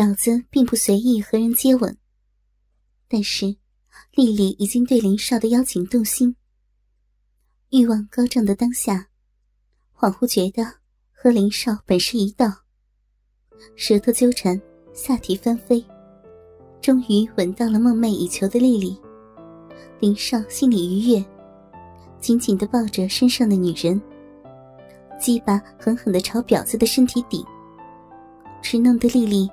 婊子并不随意和人接吻，但是丽丽已经对林少的邀请动心。欲望高涨的当下，恍惚觉得和林少本是一道，舌头纠缠，下体翻飞，终于吻到了梦寐以求的丽丽。林少心里愉悦，紧紧的抱着身上的女人，鸡巴狠狠的朝婊子的身体顶，只弄得丽丽。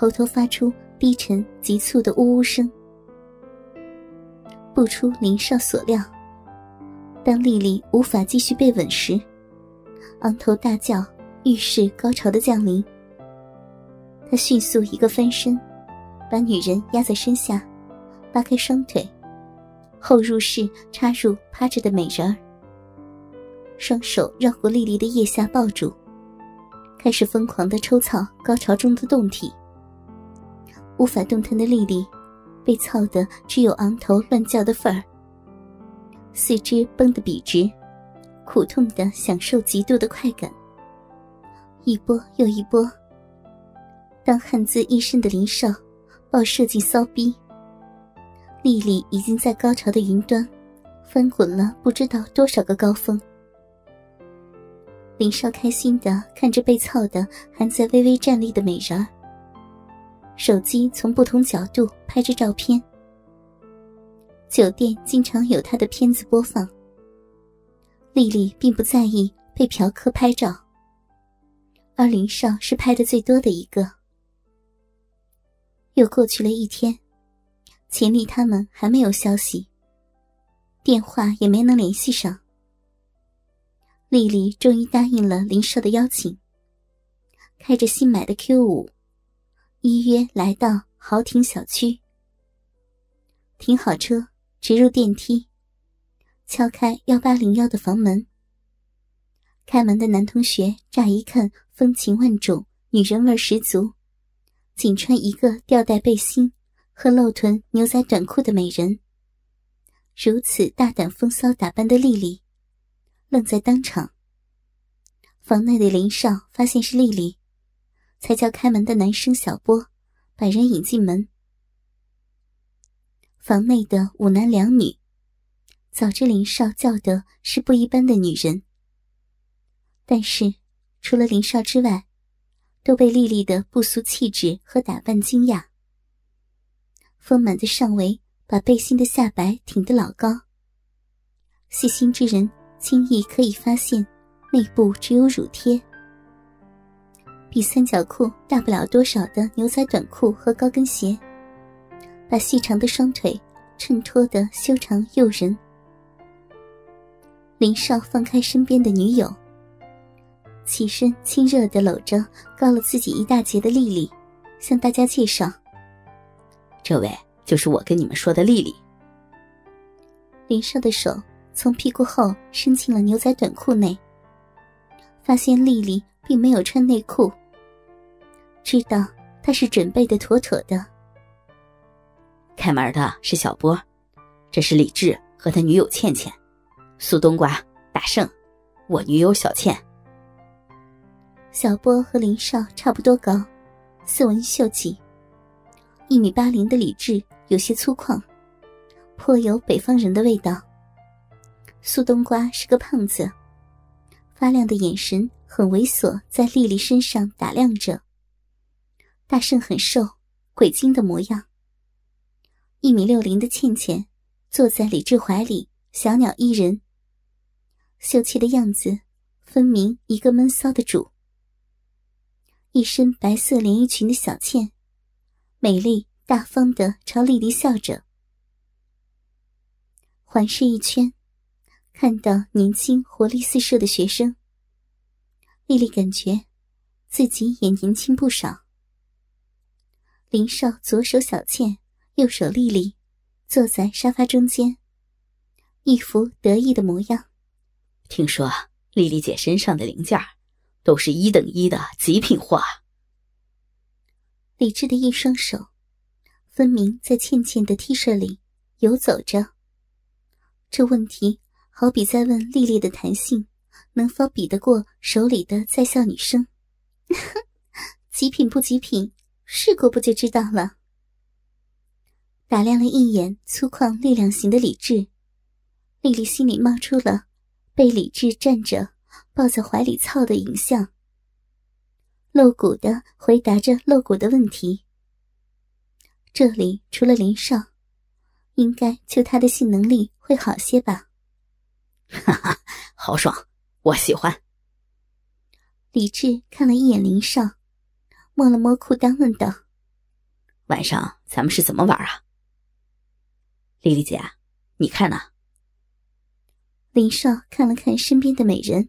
喉头发出低沉急促的呜呜声，不出林少所料，当丽丽无法继续被吻时，昂头大叫，预示高潮的降临。他迅速一个翻身，把女人压在身下，扒开双腿，后入式插入趴着的美人儿，双手绕过丽丽的腋下抱住，开始疯狂的抽草高潮中的动体。无法动弹的丽丽，被操得只有昂头乱叫的份儿，四肢绷得笔直，苦痛的享受极度的快感。一波又一波。当汗渍一身的林少暴射进骚逼，丽丽已经在高潮的云端翻滚了不知道多少个高峰。林少开心的看着被操的还在微微站立的美人儿。手机从不同角度拍着照片。酒店经常有他的片子播放。丽丽并不在意被嫖客拍照，而林少是拍的最多的一个。又过去了一天，钱丽他们还没有消息，电话也没能联系上。丽丽终于答应了林少的邀请，开着新买的 Q 五。依约来到豪庭小区，停好车，直入电梯，敲开幺八零幺的房门。开门的男同学乍一看风情万种，女人味十足，仅穿一个吊带背心和露臀牛仔短裤的美人，如此大胆风骚打扮的丽丽，愣在当场。房内的林少发现是丽丽。才叫开门的男生小波把人引进门。房内的五男两女，早知林少叫的是不一般的女人。但是，除了林少之外，都被丽丽的不俗气质和打扮惊讶。丰满的上围把背心的下摆挺得老高。细心之人轻易可以发现，内部只有乳贴。比三角裤大不了多少的牛仔短裤和高跟鞋，把细长的双腿衬托得修长诱人。林少放开身边的女友，起身亲热的搂着高了自己一大截的丽丽，向大家介绍：“这位就是我跟你们说的丽丽。”林少的手从屁股后伸进了牛仔短裤内，发现丽丽并没有穿内裤。知道他是准备的妥妥的。开门的是小波，这是李志和他女友倩倩，苏冬瓜、大圣，我女友小倩。小波和林少差不多高，斯文秀气。一米八零的李志有些粗犷，颇有北方人的味道。苏冬瓜是个胖子，发亮的眼神很猥琐，在丽丽身上打量着。大圣很瘦，鬼精的模样。一米六零的倩倩坐在李治怀里，小鸟依人。秀气的样子，分明一个闷骚的主。一身白色连衣裙的小倩，美丽大方的朝丽丽笑着。环视一圈，看到年轻活力四射的学生，丽丽感觉自己也年轻不少。林少左手小倩，右手丽丽，坐在沙发中间，一副得意的模样。听说丽丽姐身上的零件都是一等一的极品货。李智的一双手，分明在倩倩的 T 恤里游走着。这问题好比在问丽丽的弹性能否比得过手里的在校女生。极品不极品？试过不就知道了。打量了一眼粗犷力量型的李智，丽丽心里冒出了被李智站着抱在怀里操的影像。露骨的回答着露骨的问题。这里除了林少，应该就他的性能力会好些吧？哈哈，豪爽，我喜欢。李智看了一眼林少，摸了摸裤裆，问道：“晚上咱们是怎么玩啊？”丽丽姐，你看呢？林少看了看身边的美人，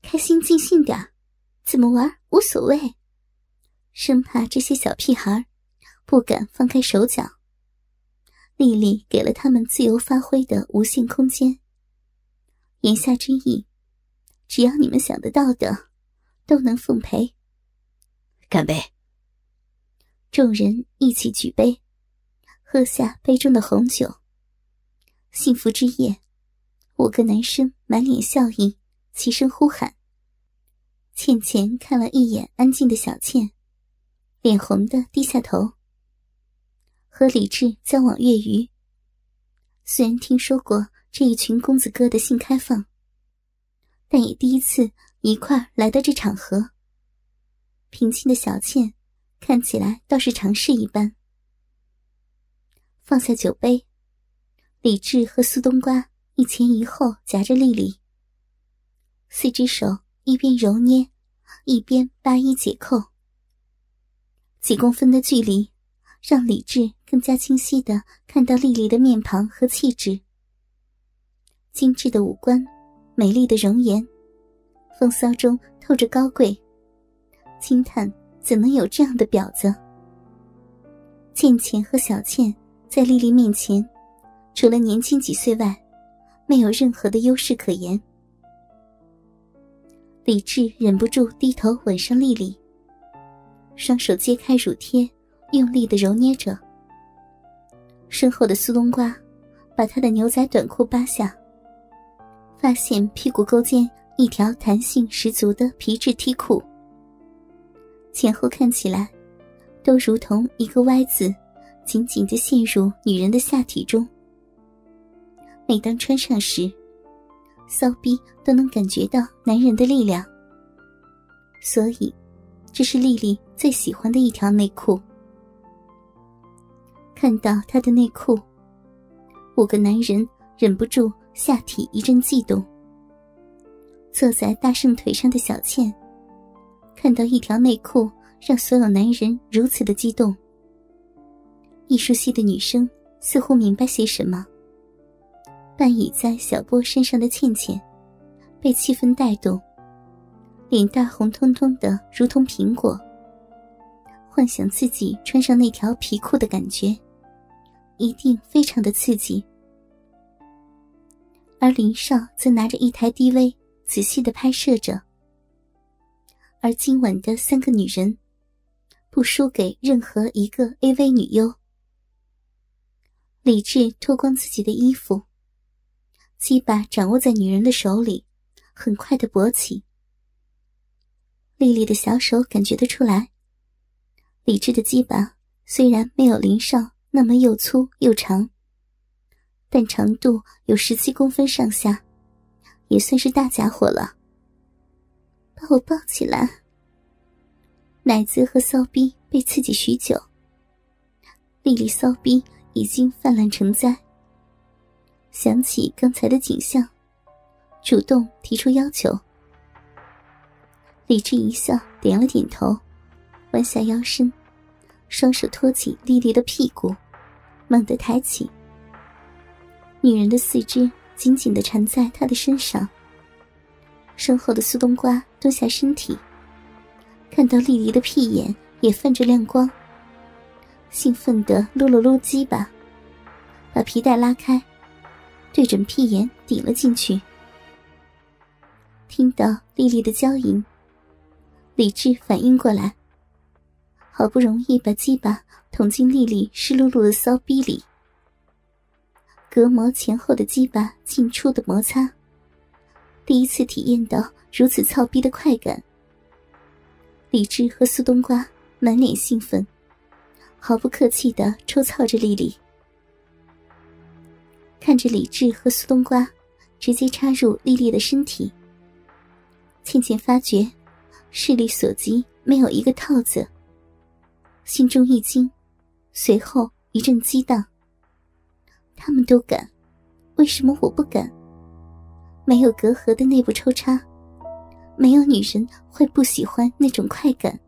开心尽兴点怎么玩无所谓，生怕这些小屁孩不敢放开手脚。丽丽给了他们自由发挥的无限空间，言下之意，只要你们想得到的，都能奉陪。干杯！众人一起举杯，喝下杯中的红酒。幸福之夜，五个男生满脸笑意，齐声呼喊。倩倩看了一眼安静的小倩，脸红的低下头。和李智交往月余，虽然听说过这一群公子哥的性开放，但也第一次一块来到这场合。平静的小倩看起来倒是常事一般。放下酒杯，李治和苏冬瓜一前一后夹着丽丽，四只手。一边揉捏，一边扒衣解扣。几公分的距离，让李智更加清晰的看到丽丽的面庞和气质。精致的五官，美丽的容颜，风骚中透着高贵。惊叹：怎能有这样的婊子？倩倩和小倩在丽丽面前，除了年轻几岁外，没有任何的优势可言。李智忍不住低头吻上丽丽，双手揭开乳贴，用力的揉捏着。身后的苏冬瓜把他的牛仔短裤扒下，发现屁股沟间一条弹性十足的皮质 T 裤，前后看起来都如同一个 Y 字，紧紧的陷入女人的下体中。每当穿上时，骚逼都能感觉到男人的力量，所以这是丽丽最喜欢的一条内裤。看到她的内裤，五个男人忍不住下体一阵悸动。坐在大圣腿上的小倩，看到一条内裤让所有男人如此的激动。艺术系的女生似乎明白些什么。半倚在小波身上的倩倩，被气氛带动，脸蛋红彤彤的，如同苹果。幻想自己穿上那条皮裤的感觉，一定非常的刺激。而林少则拿着一台 DV，仔细的拍摄着。而今晚的三个女人，不输给任何一个 AV 女优。李智脱光自己的衣服。鸡巴掌握在女人的手里，很快的勃起。丽丽的小手感觉得出来，李智的鸡巴虽然没有林少那么又粗又长，但长度有十七公分上下，也算是大家伙了。把我抱起来。奶子和骚逼被刺激许久，丽丽骚逼已经泛滥成灾。想起刚才的景象，主动提出要求。李治一笑，点了点头，弯下腰身，双手托起丽丽的屁股，猛地抬起。女人的四肢紧紧的缠在他的身上。身后的苏冬瓜蹲下身体，看到丽丽的屁眼也泛着亮光，兴奋的撸了撸鸡巴，把皮带拉开。对准屁眼顶了进去，听到丽丽的娇吟，李智反应过来，好不容易把鸡巴捅进丽丽湿漉漉的骚逼里，隔膜前后的鸡巴进出的摩擦，第一次体验到如此操逼的快感。李智和苏冬瓜满脸兴奋，毫不客气的抽操着丽丽。看着李智和苏冬瓜直接插入丽丽的身体，倩倩发觉视力所及没有一个套子，心中一惊，随后一阵激荡。他们都敢，为什么我不敢？没有隔阂的内部抽插，没有女人会不喜欢那种快感。